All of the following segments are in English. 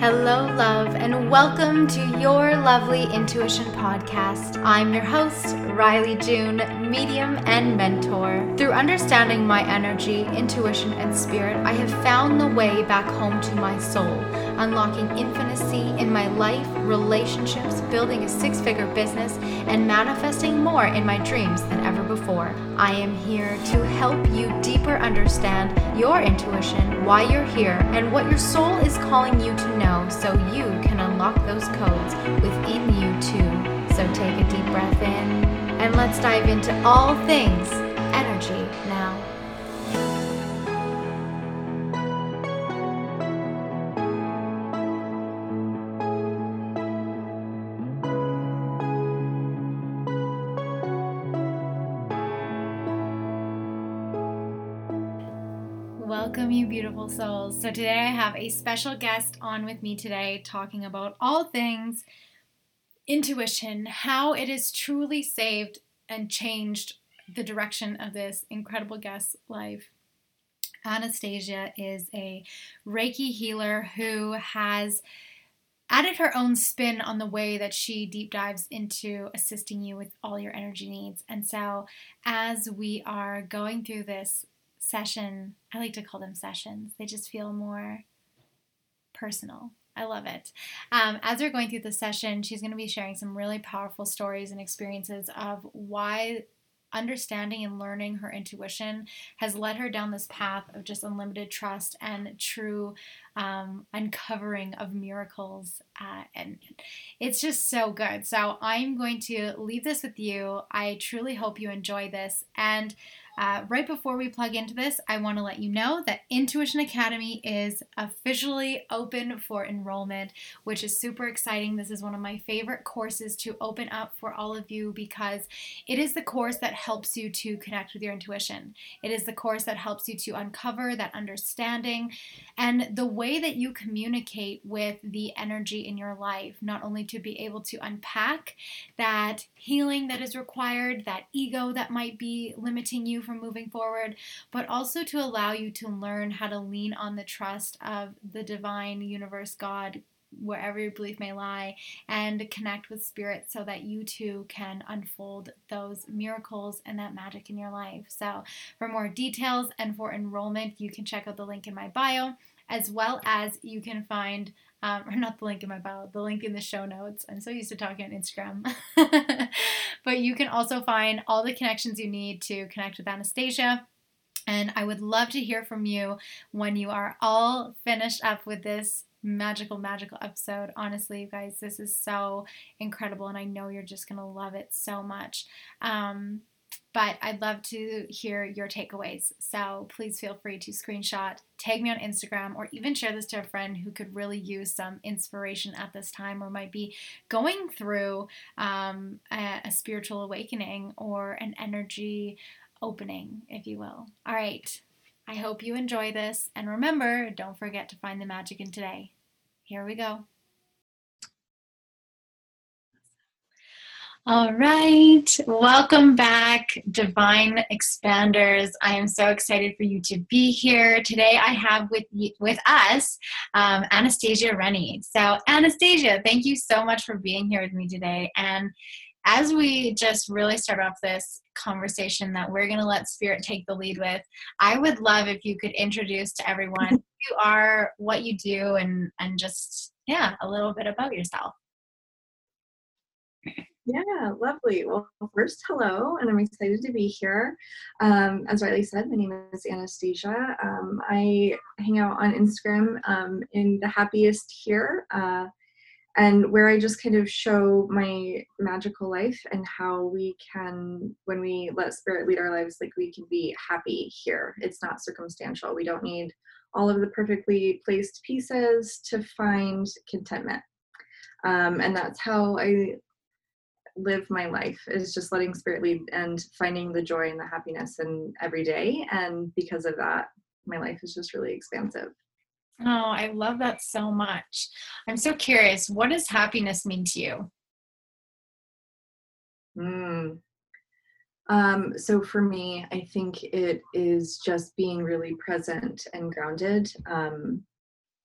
Hello, love, and welcome to your lovely intuition podcast. I'm your host, Rylee June, medium and mentor. Through understanding my energy, intuition, and spirit, I have found the way back home to my soul, unlocking infinity in my life, relationships, building a six figure business, and manifesting more in my dreams than ever before. I am here to help you deeper understand your intuition, why you're here, and what your soul is calling you to know so you can unlock those codes within you too. So take a deep breath in and let's dive into all things energy now. Beautiful souls. So, today I have a special guest on with me today talking about all things intuition, how it has truly saved and changed the direction of this incredible guest's life. Anastasia is a Reiki healer who has added her own spin on the way that she deep dives into assisting you with all your energy needs. And so, as we are going through this session, I like to call them sessions, they just feel more personal. I love it. Um, as we're going through the session, she's going to be sharing some really powerful stories and experiences of why understanding and learning her intuition has led her down this path of just unlimited trust and true um, uncovering of miracles. Uh, and it's just so good. So I'm going to leave this with you. I truly hope you enjoy this. And uh, right before we plug into this, I want to let you know that Intuition Academy is officially open for enrollment, which is super exciting. This is one of my favorite courses to open up for all of you because it is the course that helps you to connect with your intuition. It is the course that helps you to uncover that understanding and the way that you communicate with the energy in your life, not only to be able to unpack that healing that is required, that ego that might be limiting you from moving forward, but also to allow you to learn how to lean on the trust of the divine universe, God, wherever your belief may lie, and connect with spirit so that you too can unfold those miracles and that magic in your life. So, for more details and for enrollment, you can check out the link in my bio, as well as you can find. Um, or not the link in my bio, the link in the show notes. I'm so used to talking on Instagram. but you can also find all the connections you need to connect with Anastasia. And I would love to hear from you when you are all finished up with this magical, magical episode. Honestly, you guys, this is so incredible, and I know you're just to love it so much. Um, but I'd love to hear your takeaways. So please feel free to screenshot, tag me on Instagram, or even share this to a friend who could really use some inspiration at this time or might be going through um, a, a spiritual awakening or an energy opening, if you will. All right. I hope you enjoy this. And remember, don't forget to find the magic in today. Here we go. All right, welcome back, Divine Expanders. I am so excited for you to be here today. I have with with us um, Anastasia Rennie. So, Anastasia, thank you so much for being here with me today. And as we just really start off this conversation that we're going to let Spirit take the lead with, I would love if you could introduce to everyone who you are, what you do, and and just yeah, a little bit about yourself. Yeah, lovely. Well, first, hello, and I'm excited to be here. Um, as Rylee said, my name is Anastasia. Um, I hang out on Instagram um, in the happiest here, uh, and where I just kind of show my magical life and how we can, when we let spirit lead our lives, like we can be happy here. It's not circumstantial. We don't need all of the perfectly placed pieces to find contentment. Um, and that's how I live my life is just letting spirit lead and finding the joy and the happiness in every day. And because of that my life is just really expansive. Oh i love that so much. I'm so curious what does happiness mean to you? Mm. um, so for me i think it is just being really present and grounded um,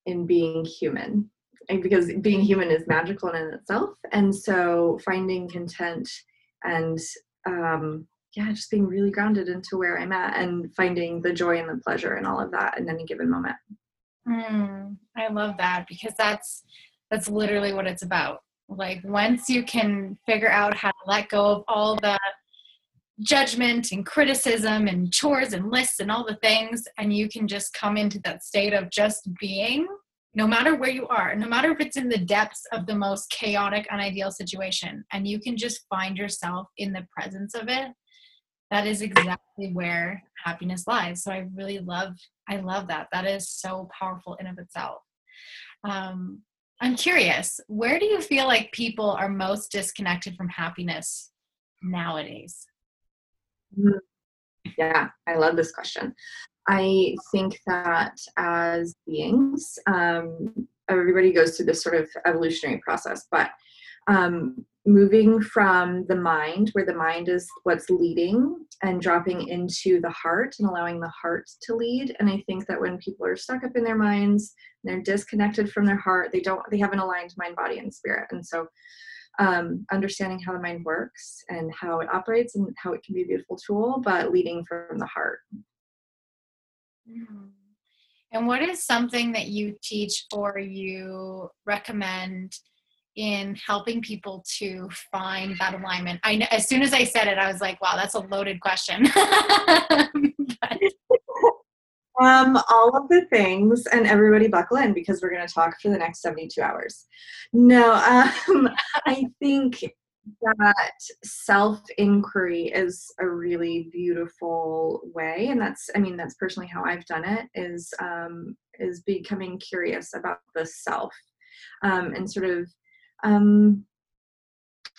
in being human because being human is magical in itself. And so finding content and um, yeah just being really grounded into where i'm at and finding the joy and the pleasure and all of that in any given moment. Mm, i love that because that's that's literally what it's about. Like once you can figure out how to let go of all the judgment and criticism and chores and lists and all the things and you can just come into that state of just being no matter where you are no matter if it's in the depths of the most chaotic unideal situation and you can just find yourself in the presence of it that is exactly where happiness lies so i really love i love that that is so powerful in of itself um, i'm curious where do you feel like people are most disconnected from happiness nowadays Mm-hmm. Yeah, I love this question. I think that as beings, um, everybody goes through this sort of evolutionary process, but um, moving from the mind, where the mind is what's leading, and dropping into the heart and allowing the heart to lead. And I think that when people are stuck up in their minds, they're disconnected from their heart, they don't, they haven't aligned mind, body, and spirit. And so um, understanding how the mind works and how it operates and how it can be a beautiful tool, but leading from the heart. Mm-hmm. And what is something that you teach or you recommend in helping people to find that alignment? I know as soon as I said it, I was like, wow, that's a loaded question. um, all of the things, and everybody buckle in because we're going to talk for the next 72 hours. No, um, I think that self inquiry is a really beautiful way, and that's, I mean, that's personally how I've done it. Is um, is becoming curious about the self, um, and sort of um,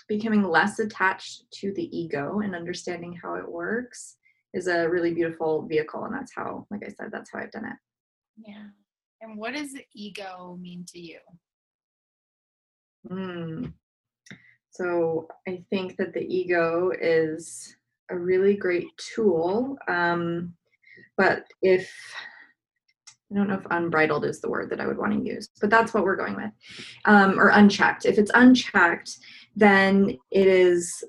becoming less attached to the ego and understanding how it works is a really beautiful vehicle and that's how like i said that's how i've done it yeah and what does the ego mean to you mm. So i think that the ego is a really great tool um, but if I don't know if unbridled is the word that I would want to use, but that's what we're going with. Um, or unchecked. If it's unchecked, then it is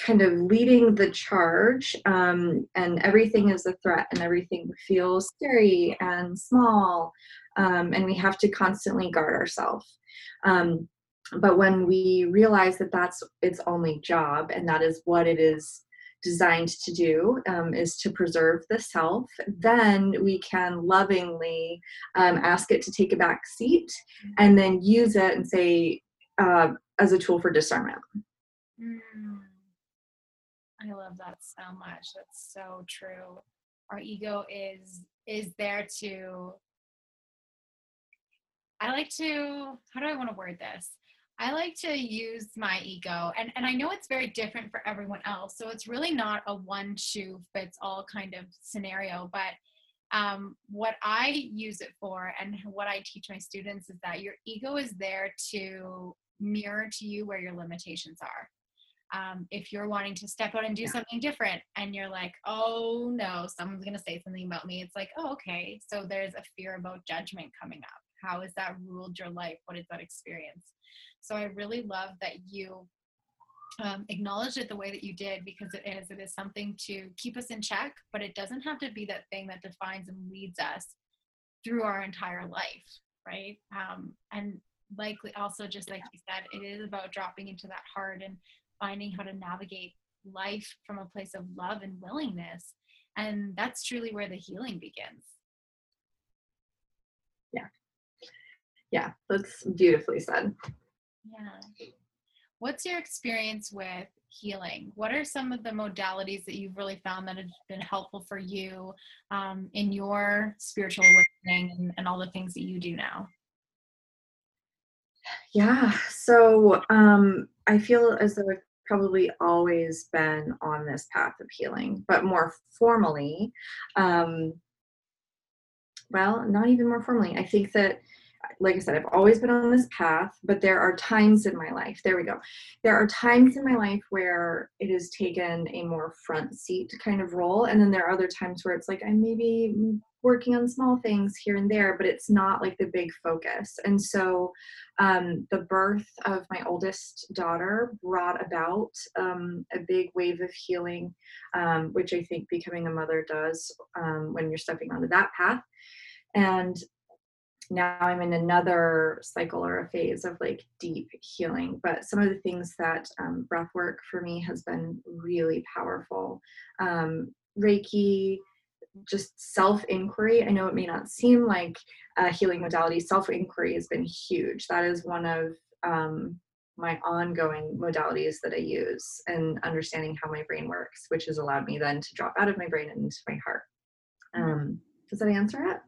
kind of leading the charge um, and everything is a threat and everything feels scary and small um, and we have to constantly guard ourselves um, but when we realize that that's its only job and that is what it is designed to do um, is to preserve the self then we can lovingly um, ask it to take a back seat and then use it and say uh, as a tool for discernment mm. I love that so much. That's so true. Our ego is is there to I like to how do I want to word this? I like to use my ego and, and I know it's very different for everyone else. So it's really not a one shoe fits all kind of scenario, but um, what I use it for and what I teach my students is that your ego is there to mirror to you where your limitations are um, if you're wanting to step out and do yeah. something different and you're like oh no someone's going to say something about me it's like oh okay so there's a fear about judgment coming up how has that ruled your life what is that experience so i really love that you um, acknowledge it the way that you did because it is it is something to keep us in check but it doesn't have to be that thing that defines and leads us through our entire life right um, and likely also just like you said it is about dropping into that heart and finding how to navigate life from a place of love and willingness. And that's truly where the healing begins. Yeah. Yeah, that's beautifully said. Yeah. What's your experience with healing? What are some of the modalities that you've really found that have been helpful for you um, in your spiritual awakening and, and all the things that you do now? Yeah, so um, I feel as though I've probably always been on this path of healing, but more formally, um, well, not even more formally. I think that like I said, I've always been on this path, but there are times in my life, there we go. There are times in my life where it has taken a more front seat kind of role. And then there are other times where it's like I'm maybe working on small things here and there, but it's not like the big focus. And so um, the birth of my oldest daughter brought about um, a big wave of healing, um, which I think becoming a mother does um, when you're stepping onto that path. And now I'm in another cycle or a phase of like deep healing. But some of the things that um, breath work for me has been really powerful. Um, Reiki, just self inquiry. I know it may not seem like a healing modality, self inquiry has been huge. That is one of um, my ongoing modalities that I use and understanding how my brain works, which has allowed me then to drop out of my brain and into my heart. Um, does that answer it?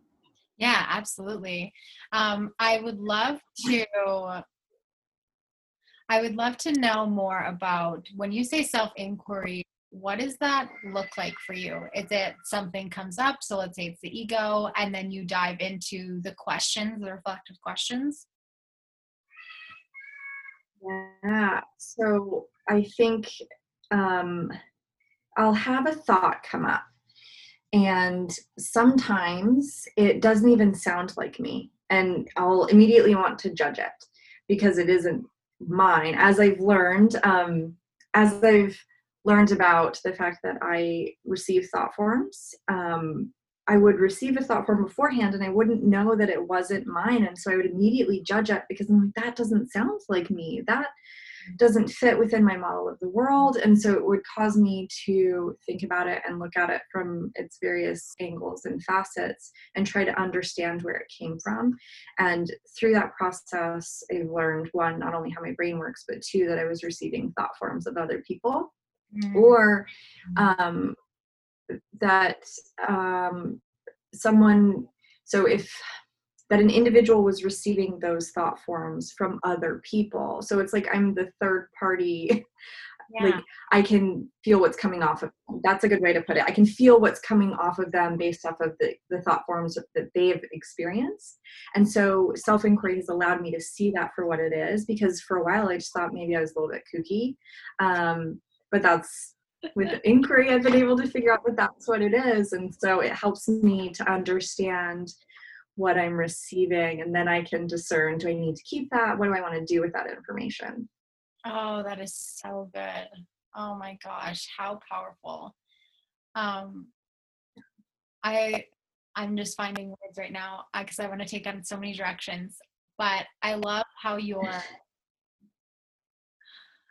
Yeah, absolutely. Um, I would love to. I would love to know more about when you say self inquiry, what does that look like for you? Is it something comes up? So let's say it's the ego, and then you dive into the questions, the reflective questions? Yeah. So I think um, I'll have a thought come up and sometimes it doesn't even sound like me and i'll immediately want to judge it because it isn't mine. As i've learned um, as i've learned about the fact that i receive thought forms um, i would receive a thought form beforehand and i wouldn't know that it wasn't mine. And so i would immediately judge it because i'm like that doesn't sound like me. That doesn't fit within my model of the world. And so it would cause me to think about it and look at it from its various angles and facets and try to understand where it came from. And through that process, I've learned one, not only how my brain works, but two, that I was receiving thought forms of other people. Mm. Or um, that um, someone, so if that an individual was receiving those thought forms from other people. So it's like I'm the third party. Yeah. like I can feel what's coming off of that's a good way to put it. I can feel what's coming off of them based off of the, the thought forms that they've experienced. And so self inquiry has allowed me to see that for what it is because for a while I just thought maybe I was a little bit kooky. Um, but that's with inquiry I've been able to figure out that that's what it is. And so it helps me to understand what I'm receiving, and then I can discern do I need to keep that? What do I want to do with that information? Oh, that is so good. Oh my gosh, how powerful. Um, I I'm just finding words right now because I want to take on so many directions. But I love how you're.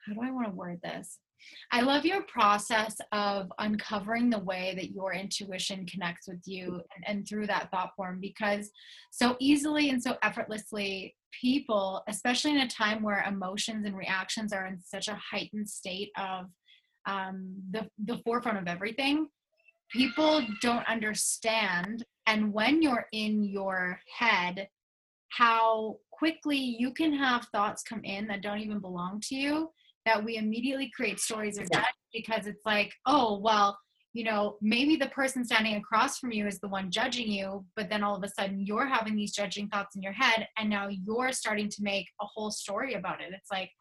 How do I want to word this? I love your process of uncovering the way that your intuition connects with you and, and, through that thought form because so easily and so effortlessly, people, especially in a time where emotions and reactions are in such a heightened state of um, the, the forefront of everything, people don't understand. And when you're in your head, how quickly you can have thoughts come in that don't even belong to you that we immediately create stories of yeah. because it's like, oh, well, you know, maybe the person standing across from you is the one judging you, but then all of a sudden you're having these judging thoughts in your head, and now you're starting to make a whole story about it. It's like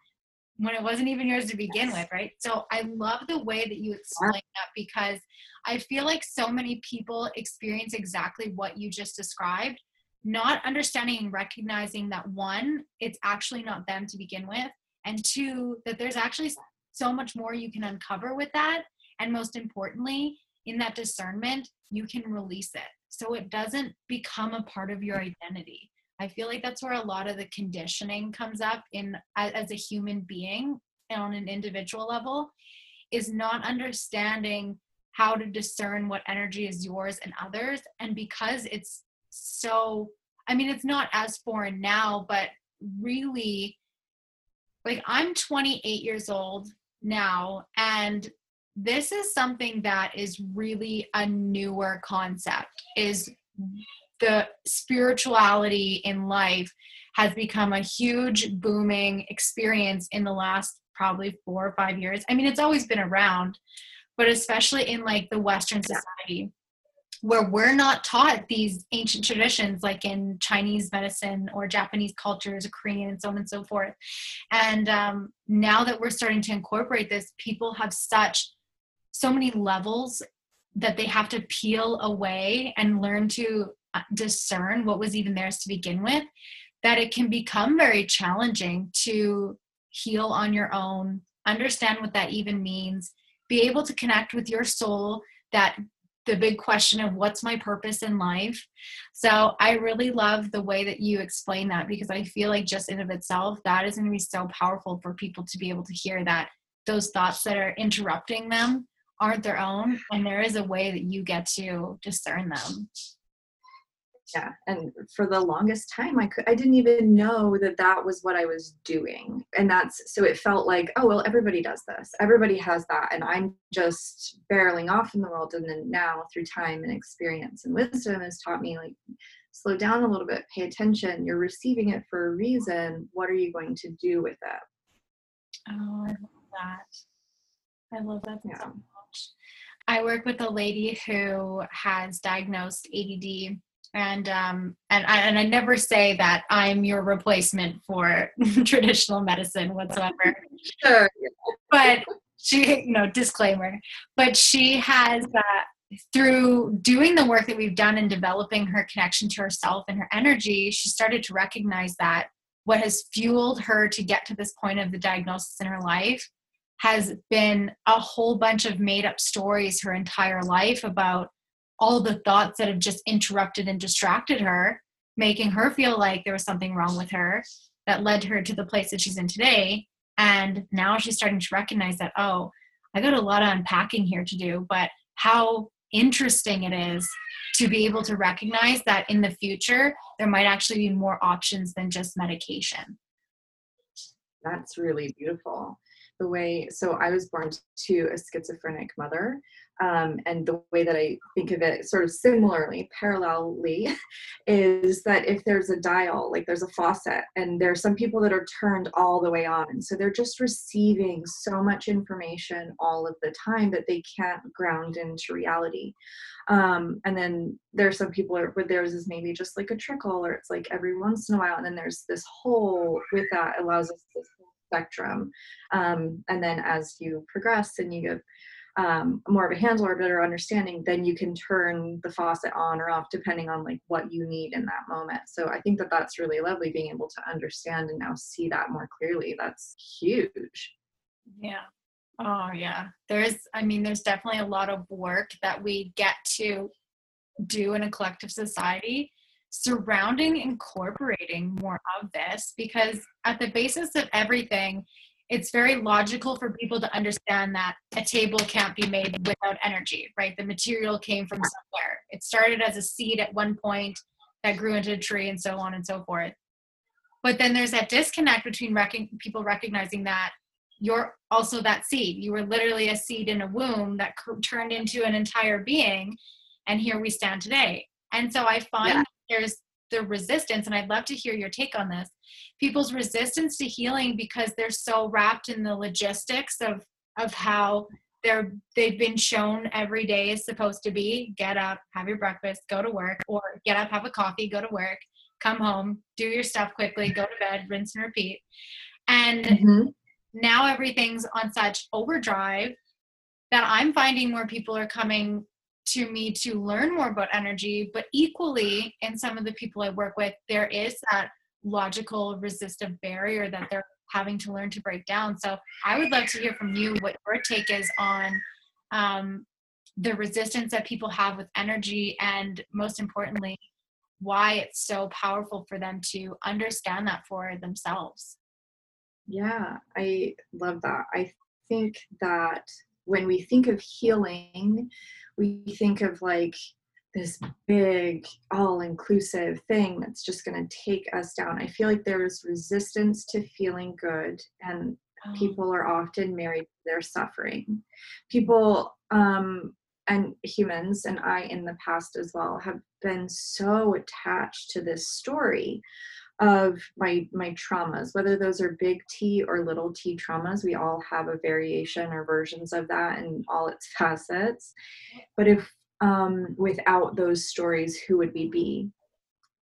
when it wasn't even yours to begin yes. with, right? So I love the way that you explain that because I feel like so many people experience exactly what you just described, not understanding and recognizing that one, it's actually not them to begin with and two that there's actually so much more you can uncover with that and most importantly in that discernment you can release it. So it doesn't become a part of your identity. I feel like that's where a lot of the conditioning comes up in as a human being on an individual level is not understanding how to discern what energy is yours and others and because it's so i mean it's not as foreign now but really like I'm 28 years old now and this is something that is really a newer concept is the spirituality in life has become a huge booming experience in the last probably 4 or 5 years. I mean it's always been around but especially in like the western society where we're not taught these ancient traditions like in chinese medicine or japanese cultures or korean and so on and so forth. And um, now that we're starting to incorporate this people have such so many levels that they have to peel away and learn to uh, discern what was even theirs to begin with that it can become very challenging to heal on your own understand what that even means be able to connect with your soul that the big question of what's my purpose in life. So I really love the way that you explain that because I feel like just in of itself, that is going to be so powerful for people to be able to hear that those thoughts that are interrupting them aren't their own. And there is a way that you get to discern them yeah and for the longest time i could i didn't even know that that was what i was doing and that's so it felt like oh well everybody does this. Everybody has that and i'm just barreling off in the world and then now through time and experience and wisdom has taught me like slow down a little bit pay attention you're receiving it for a reason what are you going to do with it? Oh i love that. I love that yeah. so much. I work with a lady who has diagnosed ADD and um and I, and I never say that I'm your replacement for traditional medicine whatsoever. Sure. But she, you know, disclaimer. But she has uh, through doing the work that we've done and developing her connection to herself and her energy, she started to recognize that what has fueled her to get to this point of the diagnosis in her life has been a whole bunch of made up stories her entire life about all the thoughts that have just interrupted and distracted her, making her feel like there was something wrong with her that led her to the place that she's in today. And now she's starting to recognize that, oh, I got a lot of unpacking here to do, but how interesting it is to be able to recognize that in the future, there might actually be more options than just medication. That's really beautiful. The way, so I was born to a schizophrenic mother. Um, and the way that I think of it, sort of similarly, parallelly, is that if there's a dial, like there's a faucet, and there are some people that are turned all the way on, and so they're just receiving so much information all of the time that they can't ground into reality. Um, and then there's some people where theirs is maybe just like a trickle, or it's like every once in a while, and then there's this whole with that allows us this spectrum. Um, and then as you progress and you get um, more of a handle or a better understanding, then you can turn the faucet on or off depending on like what you need in that moment. So I think that that's really lovely being able to understand and now see that more clearly. That's huge. Yeah. Oh yeah. There's I mean there's definitely a lot of work that we get to do in a collective society surrounding incorporating more of this because at the basis of everything it's very logical for people to understand that a table can't be made without energy, right? The material came from somewhere. It started as a seed at one point that grew into a tree and so on and so forth. But then there's that disconnect between rec- people recognizing that you're also that seed. You were literally a seed in a womb that turned into an entire being, and here we stand today. And so I find yeah. there's the resistance and i'd love to hear your take on this people's resistance to healing because they're so wrapped in the logistics of of how they're they've been shown every day is supposed to be get up have your breakfast go to work or get up have a coffee go to work come home do your stuff quickly go to bed rinse and repeat and mm-hmm. now everything's on such overdrive that i'm finding more people are coming to me to learn more about energy but equally in some of the people i work with there is that logical resistive barrier that they're having to learn to break down. So i would love to hear from you what your take is on um, the resistance that people have with energy and most importantly why it's so powerful for them to understand that for themselves. Yeah i love that. I think that when we think of healing we think of like this big all-inclusive thing that's just going to take us down i feel like there is resistance to feeling good and oh. people are often married to their suffering people um, and humans and i in the past as well have been so attached to this story of my my traumas whether those are big t or little t traumas we all have a variation or versions of that in all its facets but if um, without those stories, who would we be?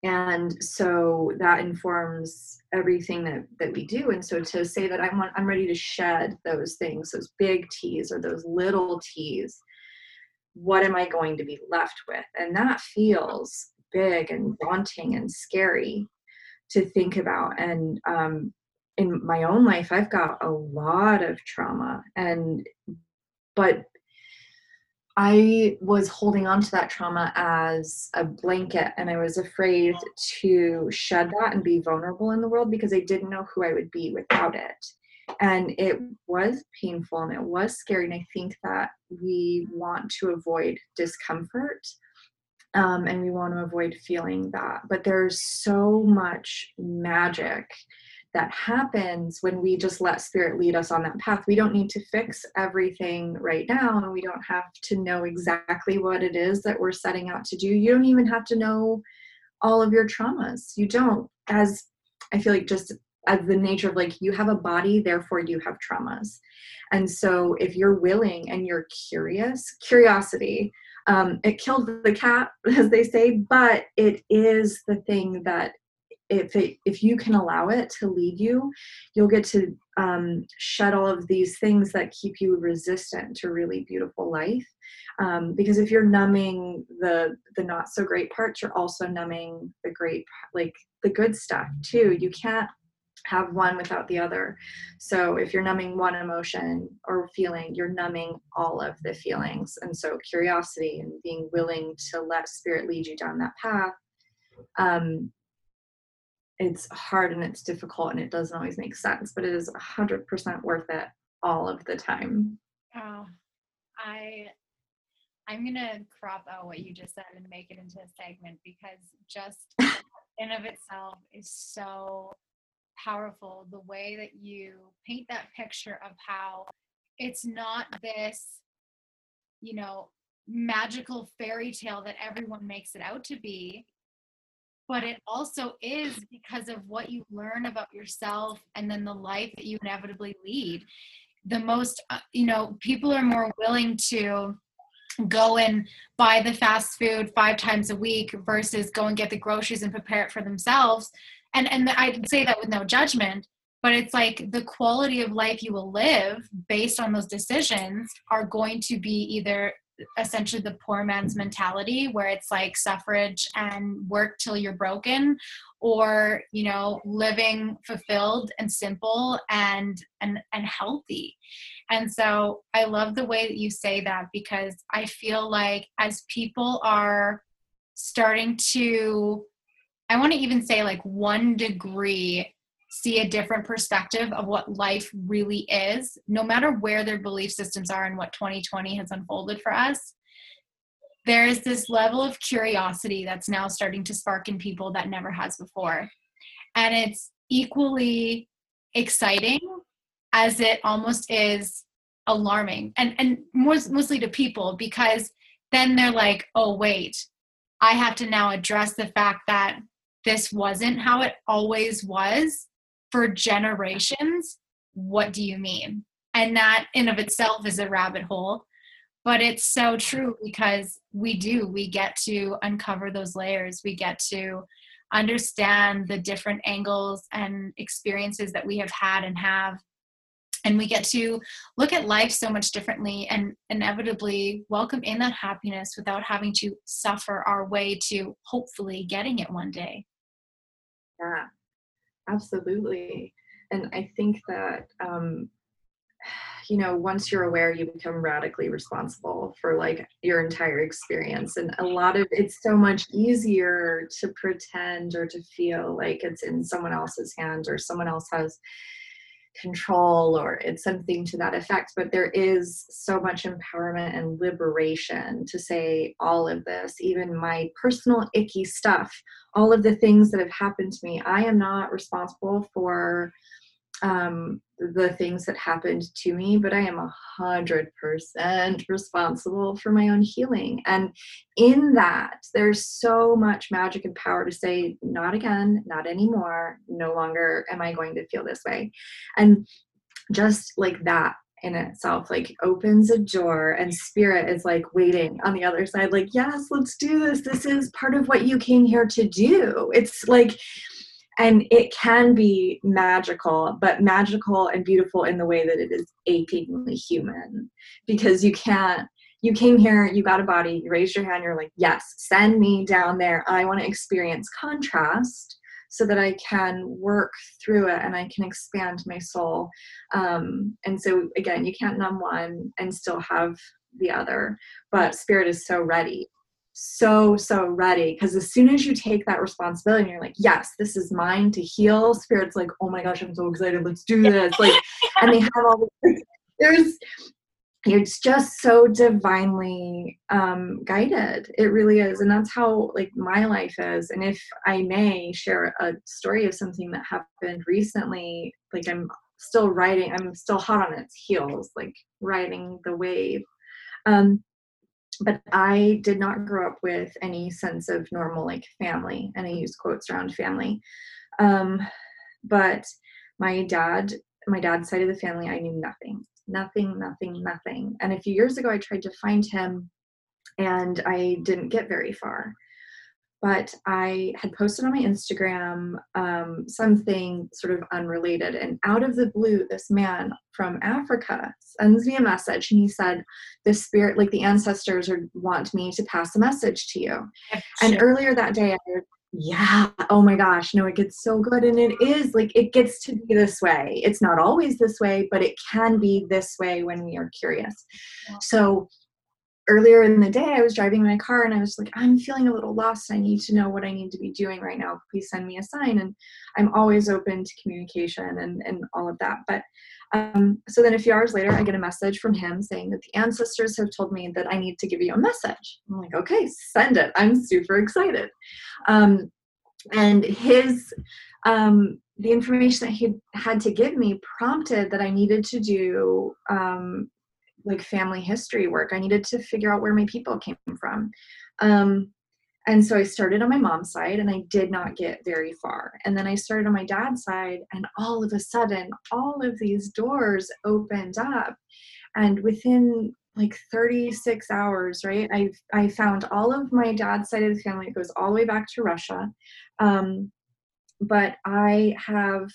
And so that informs everything that, that we do. And so to say that I want, I'm ready to shed those things, those big T's or those little T's, what am I going to be left with? And that feels big and daunting and scary to think about. And um, in my own life, I've got a lot of trauma, and but I was holding on to that trauma as a blanket, and I was afraid to shed that and be vulnerable in the world because I didn't know who I would be without it. And it was painful and it was scary. And I think that we want to avoid discomfort um, and we want to avoid feeling that. But there's so much magic that happens when we just let spirit lead us on that path. We don't need to fix everything right now, and we don't have to know exactly what it is that we're setting out to do. You don't even have to know all of your traumas. You don't, as I feel like just as the nature of like you have a body, therefore you have traumas. And so if you're willing and you're curious, curiosity, um, it killed the cat, as they say, but it is the thing that if it, if you can allow it to lead you, you'll get to um, shed all of these things that keep you resistant to really beautiful life. Um, because if you're numbing the the not so great parts, you're also numbing the great like the good stuff too. You can't have one without the other. So if you're numbing one emotion or feeling, you're numbing all of the feelings. And so curiosity and being willing to let spirit lead you down that path um, it's hard and it's difficult and it doesn't always make sense, but it is 100% worth it all of the time. Oh, I I'm gonna crop out what you just said and make it into a segment because just in of itself is so powerful. The way that you paint that picture of how it's not this, you know, magical fairy tale that everyone makes it out to be, but it also is because of what you learn about yourself and then the life that you inevitably lead the most uh, you know people are more willing to go and buy the fast food five times a week versus go and get the groceries and prepare it for themselves and and i say that with no judgment but it's like the quality of life you will live based on those decisions are going to be either essentially the poor man's mentality where it's like suffrage and work till you're broken or you know living fulfilled and simple and and and healthy. And so i love the way that you say that because i feel like as people are starting to i want to even say like one degree see a different perspective of what life really is, no matter where their belief systems are and what 2020 has unfolded for us. There is this level of curiosity that's now starting to spark in people that never has before. And it's equally exciting as it almost is alarming and and mostly to people because then they're like oh wait i have to now address the fact that this wasn't how it always was for generations, what do you mean? And that in of itself is a rabbit hole. But it's so true because we do, we get to uncover those layers. We get to understand the different angles and experiences that we have had and have. And we get to look at life so much differently and inevitably welcome in that happiness without having to suffer our way to hopefully getting it one day. Yeah, Absolutely. And I think that, um, you know, once you're aware, you become radically responsible for like your entire experience. And a lot of it's so much easier to pretend or to feel like it's in someone else's hands or someone else has control or it's something to that effect but there is so much empowerment and liberation to say all of this even my personal icky stuff all of the things that have happened to me. I am not responsible for um, the things that happened to me, but I am a hundred percent responsible for my own healing. And in that, there's so much magic and power to say, not again, not anymore, no longer am I going to feel this way. And just like that, in itself like opens a door and spirit is like waiting on the other side like yes let's do this this is part of what you came here to do it's like and it can be magical but magical and beautiful in the way that it is achingly human because you can't you came here you got a body you raised your hand you're like yes send me down there i want to experience contrast so that I can work through it and I can expand my soul. Um, and so, again, you can't numb one and still have the other, but spirit is so ready. So, so ready. Because as soon as you take that responsibility and you're like, yes, this is mine to heal, spirit's like, oh my gosh, I'm so excited. Let's do this. Like, and they have all the, there's it's just so divinely um, guided it really is and that's how like my life is and if i may share a story of something that happened recently like i'm still riding i'm still hot on its heels like riding the wave um, but i did not grow up with any sense of normal like family and i use quotes around family um, but my dad my dad's side of the family i knew nothing nothing, nothing, nothing. And a few years ago, I tried to find him and I didn't get very far. But I had posted on my Instagram um, something sort of unrelated. And out of the blue, this man from Africa sends me a message and he said, The spirit, like the ancestors, are, want me to pass a message to you. And earlier that day, I yeah oh my gosh no it gets so good and it is like it gets to be this way it's not always this way but it can be this way when we are curious yeah. so earlier in the day i was driving my car and i was like i'm feeling a little lost i need to know what i need to be doing right now please send me a sign and i'm always open to communication and and all of that but um, so then a few hours later, I get a message from him saying that the ancestors have told me that I need to give you a message. I'm like, okay, send it. I'm super excited. Um, and his, um, the information that he had to give me prompted that I needed to do um, like family history work. I needed to figure out where my people came from. Um, and so I started on my mom's side and I did not get very far. And then I started on my dad's side, and all of a sudden, all of these doors opened up. And within like 36 hours, right, I, I found all of my dad's side of the family. It goes all the way back to Russia. Um, but I have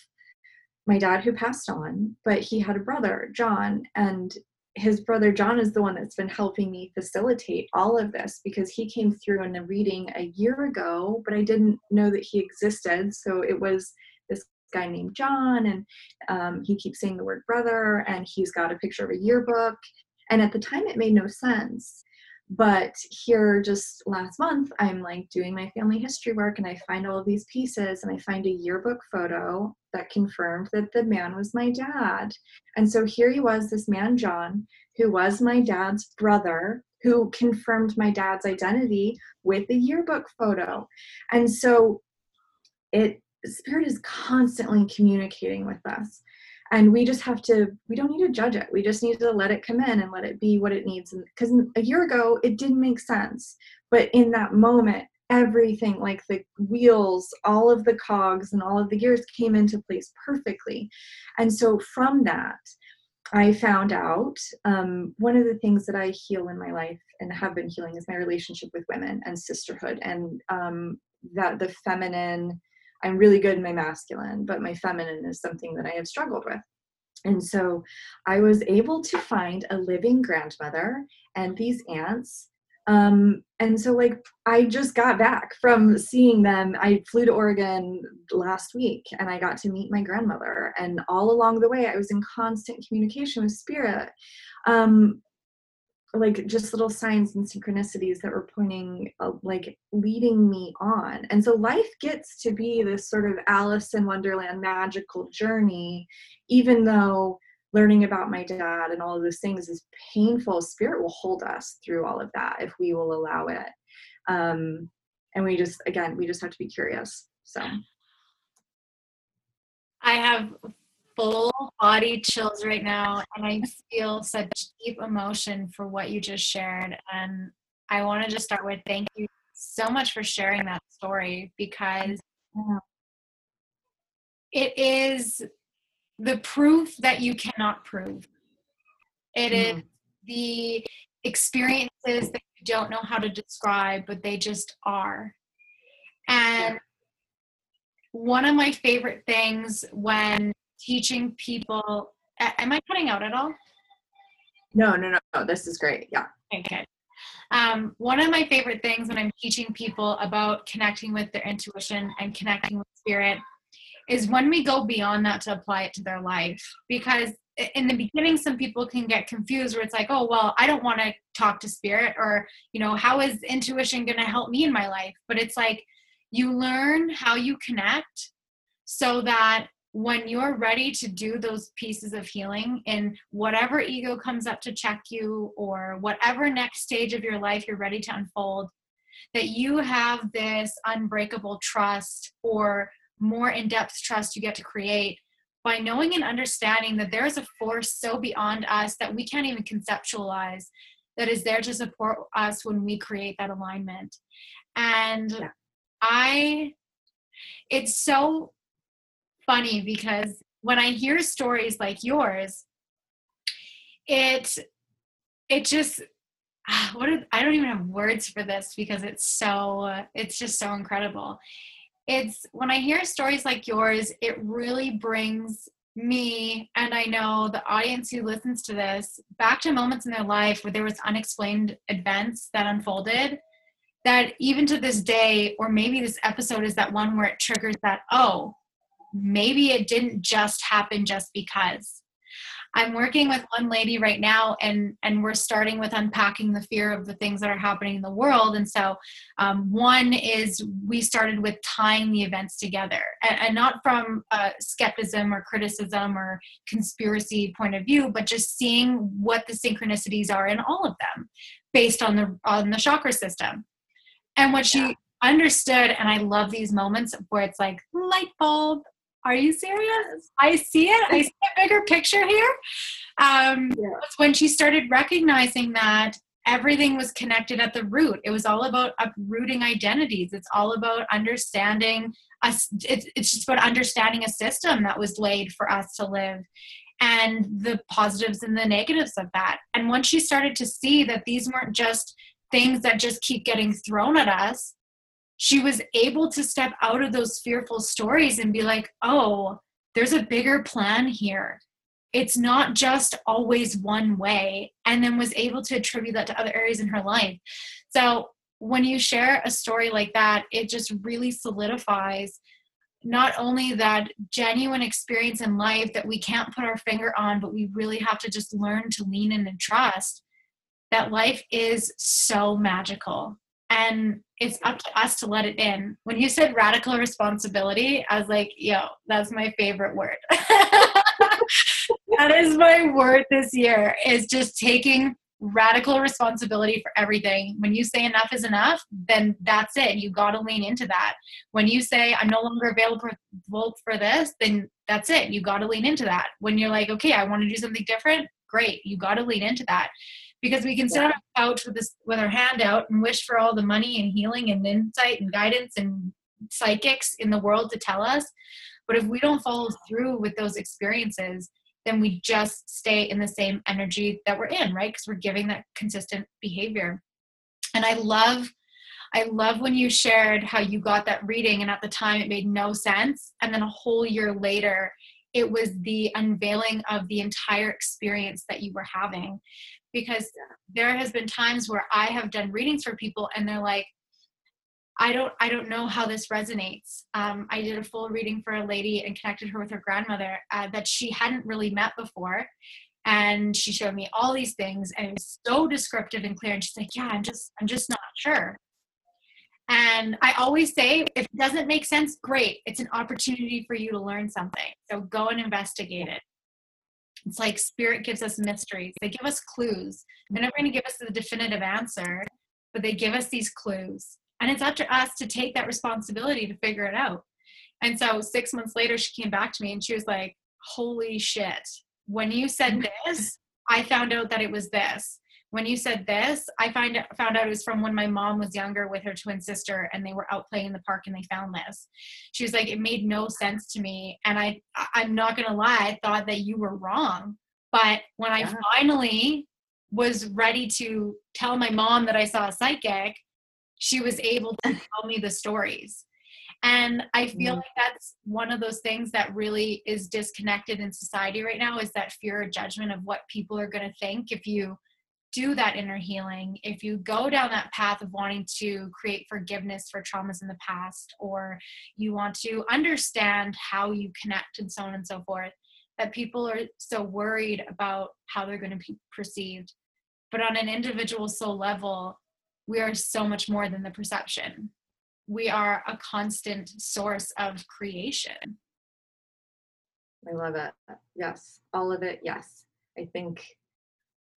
my dad who passed on, but he had a brother, John, and his brother John is the one that's been helping me facilitate all of this because he came through in a reading a year ago, but I didn't know that he existed. So it was this guy named John, and um, he keeps saying the word brother, and he's got a picture of a yearbook. And at the time, it made no sense. But here, just last month, I'm like doing my family history work and I find all of these pieces and I find a yearbook photo that confirmed that the man was my dad. And so here he was, this man, John, who was my dad's brother, who confirmed my dad's identity with the yearbook photo. And so it, Spirit is constantly communicating with us and we just have to we don't need to judge it. We just need to let it come in and let it be what it needs. Because a year ago it didn't make sense. But in that moment everything like the wheels all of the cogs and all of the gears came into place perfectly. And so from that i found out um, one of the things that i heal in my life and have been healing is my relationship with women and sisterhood and um, that the feminine I'm really good in my masculine, but my feminine is something that I have struggled with. And so I was able to find a living grandmother and these aunts. Um, and so, like, I just got back from seeing them. I flew to Oregon last week and I got to meet my grandmother. And all along the way, I was in constant communication with spirit. Um, like just little signs and synchronicities that were pointing uh, like leading me on. And so life gets to be this sort of alice in wonderland magical journey even though learning about my dad and all of those things is painful spirit will hold us through all of that if we will allow it. Um and we just again we just have to be curious so. I have full body chills right now and I feel such deep emotion for what you just shared. And I want to just start with thank you so much for sharing that story because it is the proof that you cannot prove. It mm-hmm. is the experiences that you don't know how to describe, but they just are. And one of my favorite things when teaching people, am I cutting out at all? No, no, no, no. This is great. Yeah. Okay. Um, one of my favorite things when I'm teaching people about connecting with their intuition and connecting with spirit is when we go beyond that to apply it to their life. Because in the beginning, some people can get confused where it's like, oh, well, I don't want to talk to spirit, or, you know, how is intuition going to help me in my life? But it's like you learn how you connect so that when you're ready to do those pieces of healing in whatever ego comes up to check you or whatever next stage of your life you're ready to unfold, that you have this unbreakable trust or more in depth trust you get to create by knowing and understanding that there is a force so beyond us that we can't even conceptualize that is there to support us when we create that alignment. And yeah. I, it's so funny because when I hear stories like yours, it it just ah, what are, I don't even have words for this because it's so it's just so incredible. It's when I hear stories like yours, it really brings me and I know the audience who listens to this back to moments in their life where there was unexplained events that unfolded that even to this day or maybe this episode is that one where it triggers that oh maybe it didn't just happen just because. I'm working with one lady right now and and we're starting with unpacking the fear of the things that are happening in the world. And so um, one is we started with tying the events together and, and not from uh, skepticism or criticism or conspiracy point of view but just seeing what the synchronicities are in all of them based on the on the chakra system. And what she understood and i love these moments where it's like light bulb are you serious? I see it. I see a bigger picture here. Um, yeah. when she started recognizing that everything was connected at the root. It was all about uprooting identities. It's all about understanding us. It's, it's just about understanding a system that was laid for us to live and the positives and the negatives of that. And once she started to see that these weren't just things that just keep getting thrown at us, she was able to step out of those fearful stories and be like, oh, there's a bigger plan here. It's not just always one way, and then was able to attribute that to other areas in her life. So, when you share a story like that, it just really solidifies not only that genuine experience in life that we can't put our finger on, but we really have to just learn to lean in and trust that life is so magical and it's up to us to let it in. When you said radical responsibility, I was like, yo, that's my favorite word. that is my word this year is just taking radical responsibility for everything. When you say enough is enough, then that's it. You got to lean into that. When you say I'm no longer available for this, then that's it. You got to lean into that. When you're like, okay, I want to do something different, great. You got to lean into that because we can sit on a couch with this with our hand out and wish for all the money and healing and insight and guidance and psychics in the world to tell us. But if we don't follow through with those experiences then we just stay in the same energy that we're in right? Because we're giving that consistent behavior. And i love i love when you shared how you got that reading and at the time it made no sense. And then a whole year later it was the unveiling of the entire experience that you were having because there has been times where I have done readings for people and they're like, I don't I don't know how this resonates. Um, I did a full reading for a lady and connected her with her grandmother uh, that she hadn't really met before, and she showed me all these things and it was so descriptive and clear. And she's like, "Yeah, I'm just I'm just not sure." And I always say, if it doesn't make sense, great. It's an opportunity for you to learn something. So go and investigate it. It's like spirit gives us mysteries. They give us clues. They're never going to give us the definitive answer, but they give us these clues. And it's up to us to take that responsibility to figure it out. And so six months later, she came back to me and she was like, Holy shit. When you said mm-hmm. this, I found out that it was this when you said this, I find found out it was from when my mom was younger with her twin sister, and they were out playing in the park, and they found this. She was like, it made no sense to me, and I I'm not gonna lie, I thought that you were wrong, But when I finally was ready to tell my mom that I saw a psychic, she was able to tell me the stories. And I feel mm. like that's one of those things that really is disconnected in society right now is that fear of judgment of what people are going to think if you do that inner healing, if you go down that path of wanting to create forgiveness for traumas in the past, or you want to understand how you connect and so on and so forth, that people are so worried about how they're going to be perceived. But on an individual soul level, we are so much more than the perception. We are a constant source of creation. I love it. Yes. All of it. Yes. I think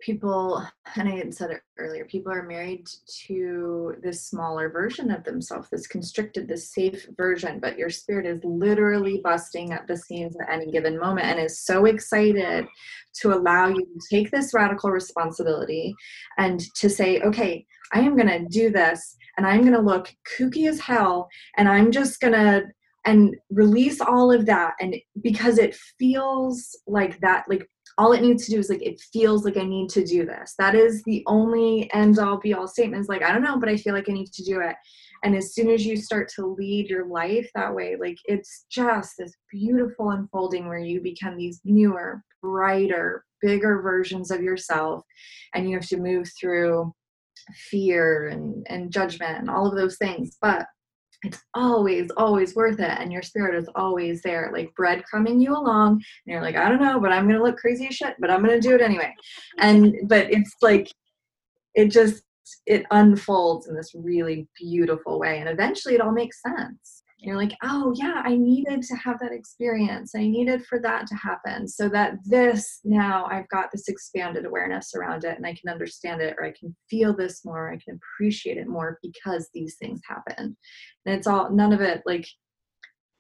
people and i had said it earlier people are married to this smaller version of themselves this constricted this safe version but your spirit is literally busting at the seams at any given moment and is so excited to allow you to take this radical responsibility and to say okay i am going to do this and i'm going to look kooky as hell and i'm just going to and release all of that and because it feels like that like all it needs to do is like it feels like i need to do this. That is the only end all be all statement is like i don't know but i feel like i need to do it. And as soon as you start to lead your life that way like it's just this beautiful unfolding where you become these newer brighter bigger versions of yourself and you have to move through fear and, and judgment and all of those things. But it's always always worth it and your spirit is always there like breadcrumbing you along and you're like i don't know but i'm gonna look crazy as shit but i'm gonna do it anyway. And but it's like it just it unfolds in this really beautiful way and eventually it all makes sense you're like, oh, yeah, I needed to have that experience. I needed for that to happen so that this now I've got this expanded awareness around it and I can understand it or I can feel this more. I can appreciate it more because these things happen. And it's all, none of it like,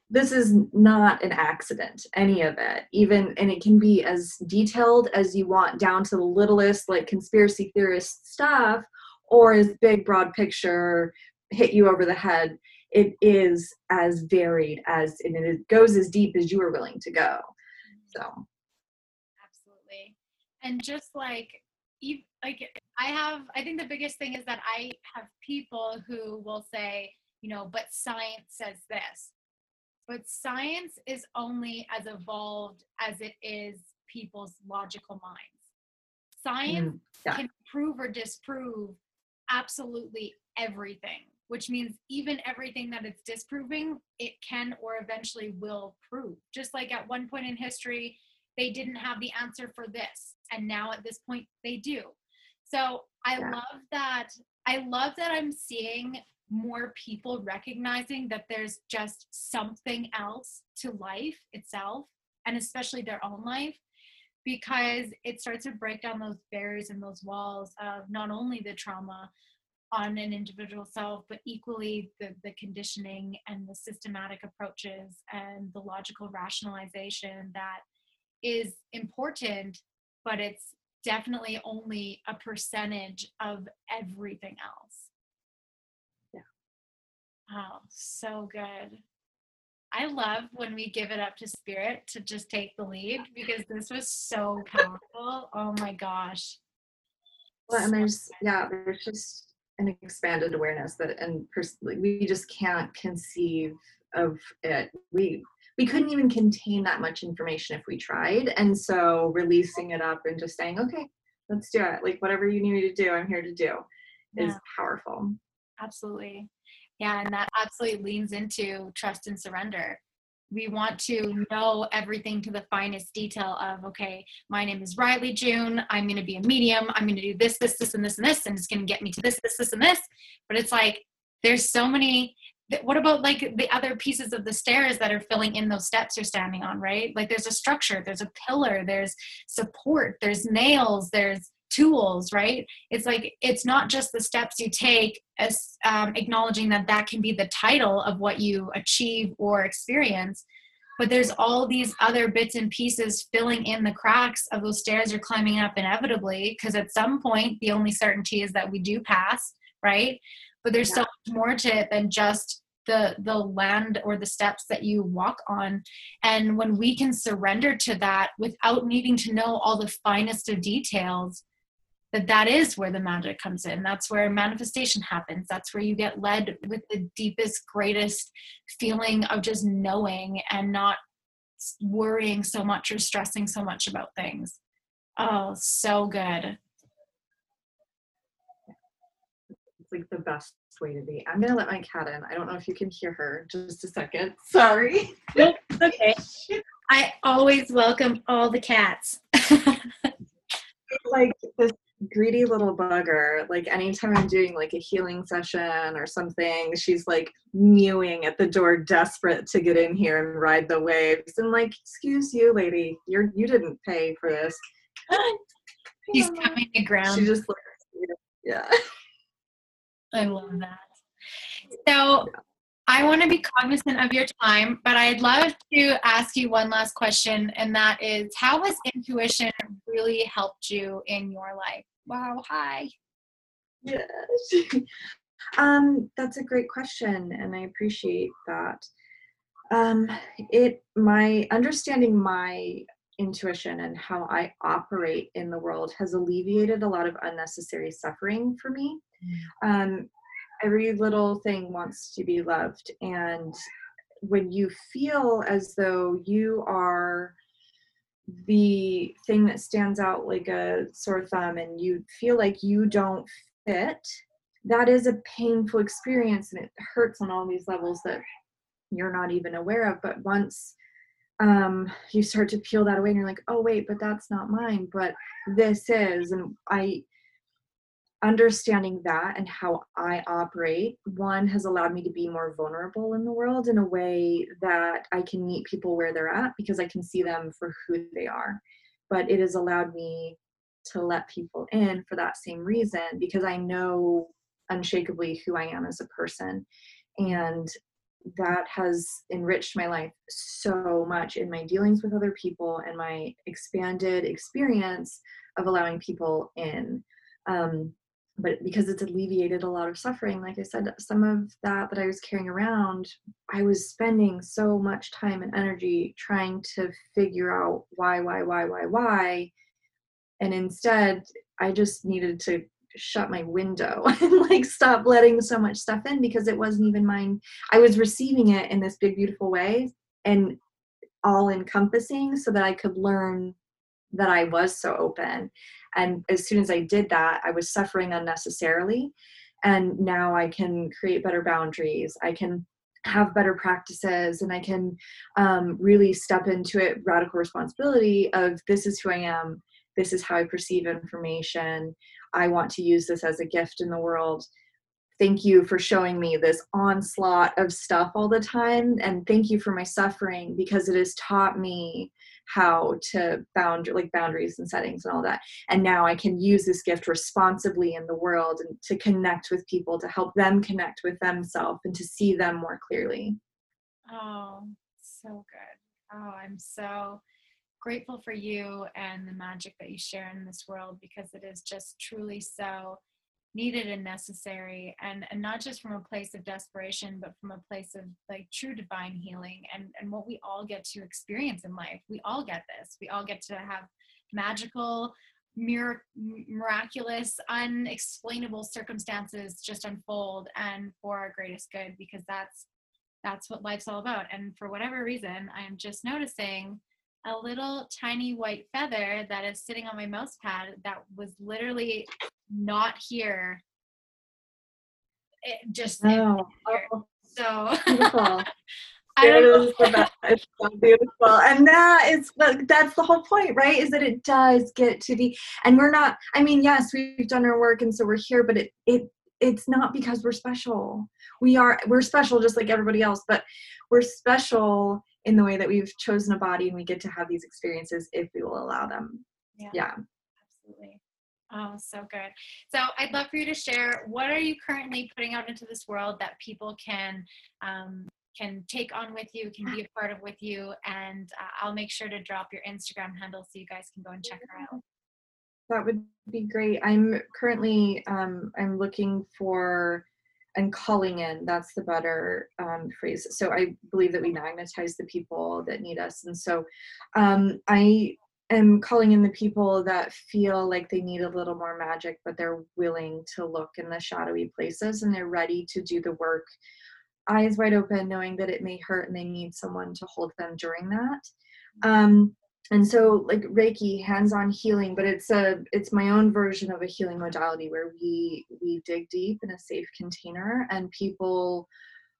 this is not an accident, any of it, even, and it can be as detailed as you want down to the littlest, like conspiracy theorist stuff, or as big, broad picture, hit you over the head it is as varied as and it goes as deep as you are willing to go. So. Absolutely. And just like you like i have i think the biggest thing is that i have people who will say you know but science says this. But science is only as evolved as it is people's logical minds. Science mm, yeah. can prove or disprove absolutely everything which means even everything that it's disproving, it can or eventually will prove. Just like at one point in history, they didn't have the answer for this, and now at this point, they do. So I yeah. love that. I love that I'm seeing more people recognizing that there's just something else to life itself, and especially their own life, because it starts to break down those barriers and those walls of not only the trauma, on an individual self, but equally the, the conditioning and the systematic approaches and the logical rationalization that is important, but it's definitely only a percentage of everything else. Yeah. Wow, so good. I love when we give it up to spirit to just take the lead because this was so powerful. Oh my gosh. Well, and there's, yeah, there's just an expanded awareness that and pers- we just can't conceive of it. We we couldn't even contain that much information if we tried and so releasing it up and just saying okay let's do it. Like whatever you need me to do i'm here to do yeah. is powerful. Absolutely. Yeah and that absolutely leans into trust and surrender we want to know everything to the finest detail of okay my name is Rylee June i'm going to be a medium i'm going to do this this this and this and this and it's going to get me to this this this and this. But it's like there's so many what about like the other pieces of the stairs that are filling in those steps you're standing on right? Like there's a structure there's a pillar there's support there's nails there's tools right? It's like it's not just the steps you take as um, acknowledging that that can be the title of what you achieve or experience but there's all these other bits and pieces filling in the cracks of those stairs you're climbing up inevitably because at some point the only certainty is that we do pass right? But there's yeah. so much more to it than just the the land or the steps that you walk on. And when we can surrender to that without needing to know all the finest of details that that is where the magic comes in. That's where manifestation happens. That's where you get led with the deepest greatest feeling of just knowing and not worrying so much or stressing so much about things. Oh so good. It's like the best way to be. I'm gonna let my cat in. I don't know if you can hear her. Just a second. Sorry. Nope okay. I always welcome all the cats. Like this greedy little bugger. Like anytime I'm doing like a healing session or something, she's like mewing at the door, desperate to get in here and ride the waves. And like, excuse you, lady, you're you didn't pay for this. He's coming to ground. She just like, yeah. I love that. So I want to be cognizant of your time, but I'd love to ask you one last question, and that is how has intuition really helped you in your life? Wow, hi. Yes. um, that's a great question, and I appreciate that. Um, it my understanding my intuition and how I operate in the world has alleviated a lot of unnecessary suffering for me. Mm. Um, every little thing wants to be loved. And when you feel as though you are the thing that stands out like a sore thumb and you feel like you don't fit that is a painful experience and it hurts on all these levels that you're not even aware of. But once um, you start to peel that away and you're like oh wait but that's not mine but this is and i understanding that and how I operate, one has allowed me to be more vulnerable in the world in a way that I can meet people where they're at because I can see them for who they are. But it has allowed me to let people in for that same reason because I know unshakably who I am as a person. And that has enriched my life so much in my dealings with other people and my expanded experience of allowing people in. Um, but because it's alleviated a lot of suffering like i said some of that that i was carrying around i was spending so much time and energy trying to figure out why why why why why. And instead i just needed to shut my window and like stop letting so much stuff in because it wasn't even mine. I was receiving it in this big beautiful way and all encompassing so that i could learn that i was so open and as soon as i did that i was suffering unnecessarily. And now i can create better boundaries. I can have better practices and i can um, really step into it radical responsibility of this is who i am. This is how i perceive information. I want to use this as a gift in the world. Thank you for showing me this onslaught of stuff all the time. And thank you for my suffering because it has taught me how to bound like boundaries and settings and all that. And now i can use this gift responsibly in the world and to connect with people to help them connect with themselves and to see them more clearly. Oh so good. Oh i'm so grateful for you and the magic that you share in this world because it is just truly so needed and necessary and and not just from a place of desperation but from a place of like true divine healing and and what we all get to experience in life. We all get this. We all get to have magical mir- miraculous unexplainable circumstances just unfold and for our greatest good because that's that's what life's all about. And for whatever reason i am just noticing a little tiny white feather that is sitting on my mouse pad that was literally not here. It just oh, oh. so beautiful. it is it's so beautiful and that is that's the whole point right is that it does get to be and we're not i mean yes we've done our work and so we're here but it it it's not because we're special we are we're special just like everybody else but we're special in the way that we've chosen a body and we get to have these experiences if we will allow them yeah, yeah. Oh, so good. So I'd love for you to share what are you currently putting out into this world that people can um, can take on with you, can be a part of with you, and uh, I'll make sure to drop your Instagram handle so you guys can go and check her out. That would be great. I'm currently um, I'm looking for and calling in that's the better um, phrase so i believe that we magnetize the people that need us and so um, i am calling in the people that feel like they need a little more magic but they're willing to look in the shadowy places and they're ready to do the work. Eyes wide open knowing that it may hurt and they need someone to hold them during that. Um, and so like reiki hands-on healing but it's a it's my own version of a healing modality where we we dig deep in a safe container and people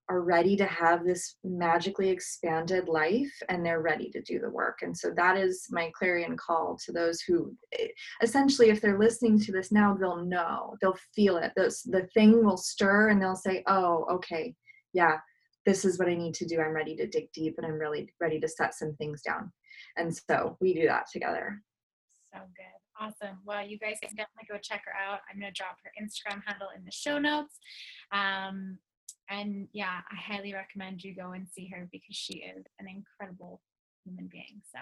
are ready to have this magically expanded life and they're ready to do the work and so that is my clarion call to those who eh, essentially if they're listening to this now they'll know they'll feel it this the thing will stir and they'll say oh okay yeah this is what i need to do i'm ready to dig deep and i'm really ready to set some things down and so we do that together. So good. Awesome. Well, you guys can definitely go check her out. I'm going to drop her Instagram handle in the show notes. Um, and yeah, I highly recommend you go and see her because she is an incredible human being. So,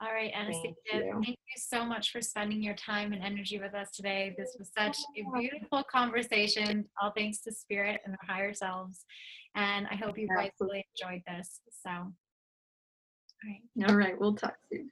all right, Anastasia, thank you. thank you so much for spending your time and energy with us today. This was such a beautiful conversation, all thanks to Spirit and our higher selves. And I hope you guys really enjoyed this. So, right. All right. We'll talk soon.